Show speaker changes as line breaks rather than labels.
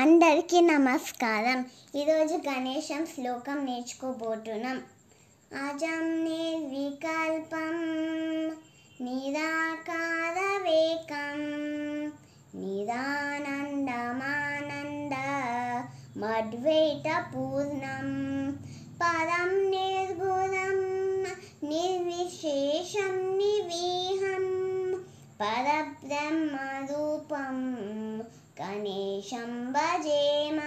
అందరికీ నమస్కారం. ఈరోజు గణేశం శ్లోకం నేర్చుకోబోతున్నాం. అజం నిర్వికల్పం నిరాకార వేకం నిరానందమానంద మద్వైత పూర్ణం పరం నిర్గుణం నిర్విశేషం నివీహం పరబ్రహ్మరూపం. గణేశం భజేమ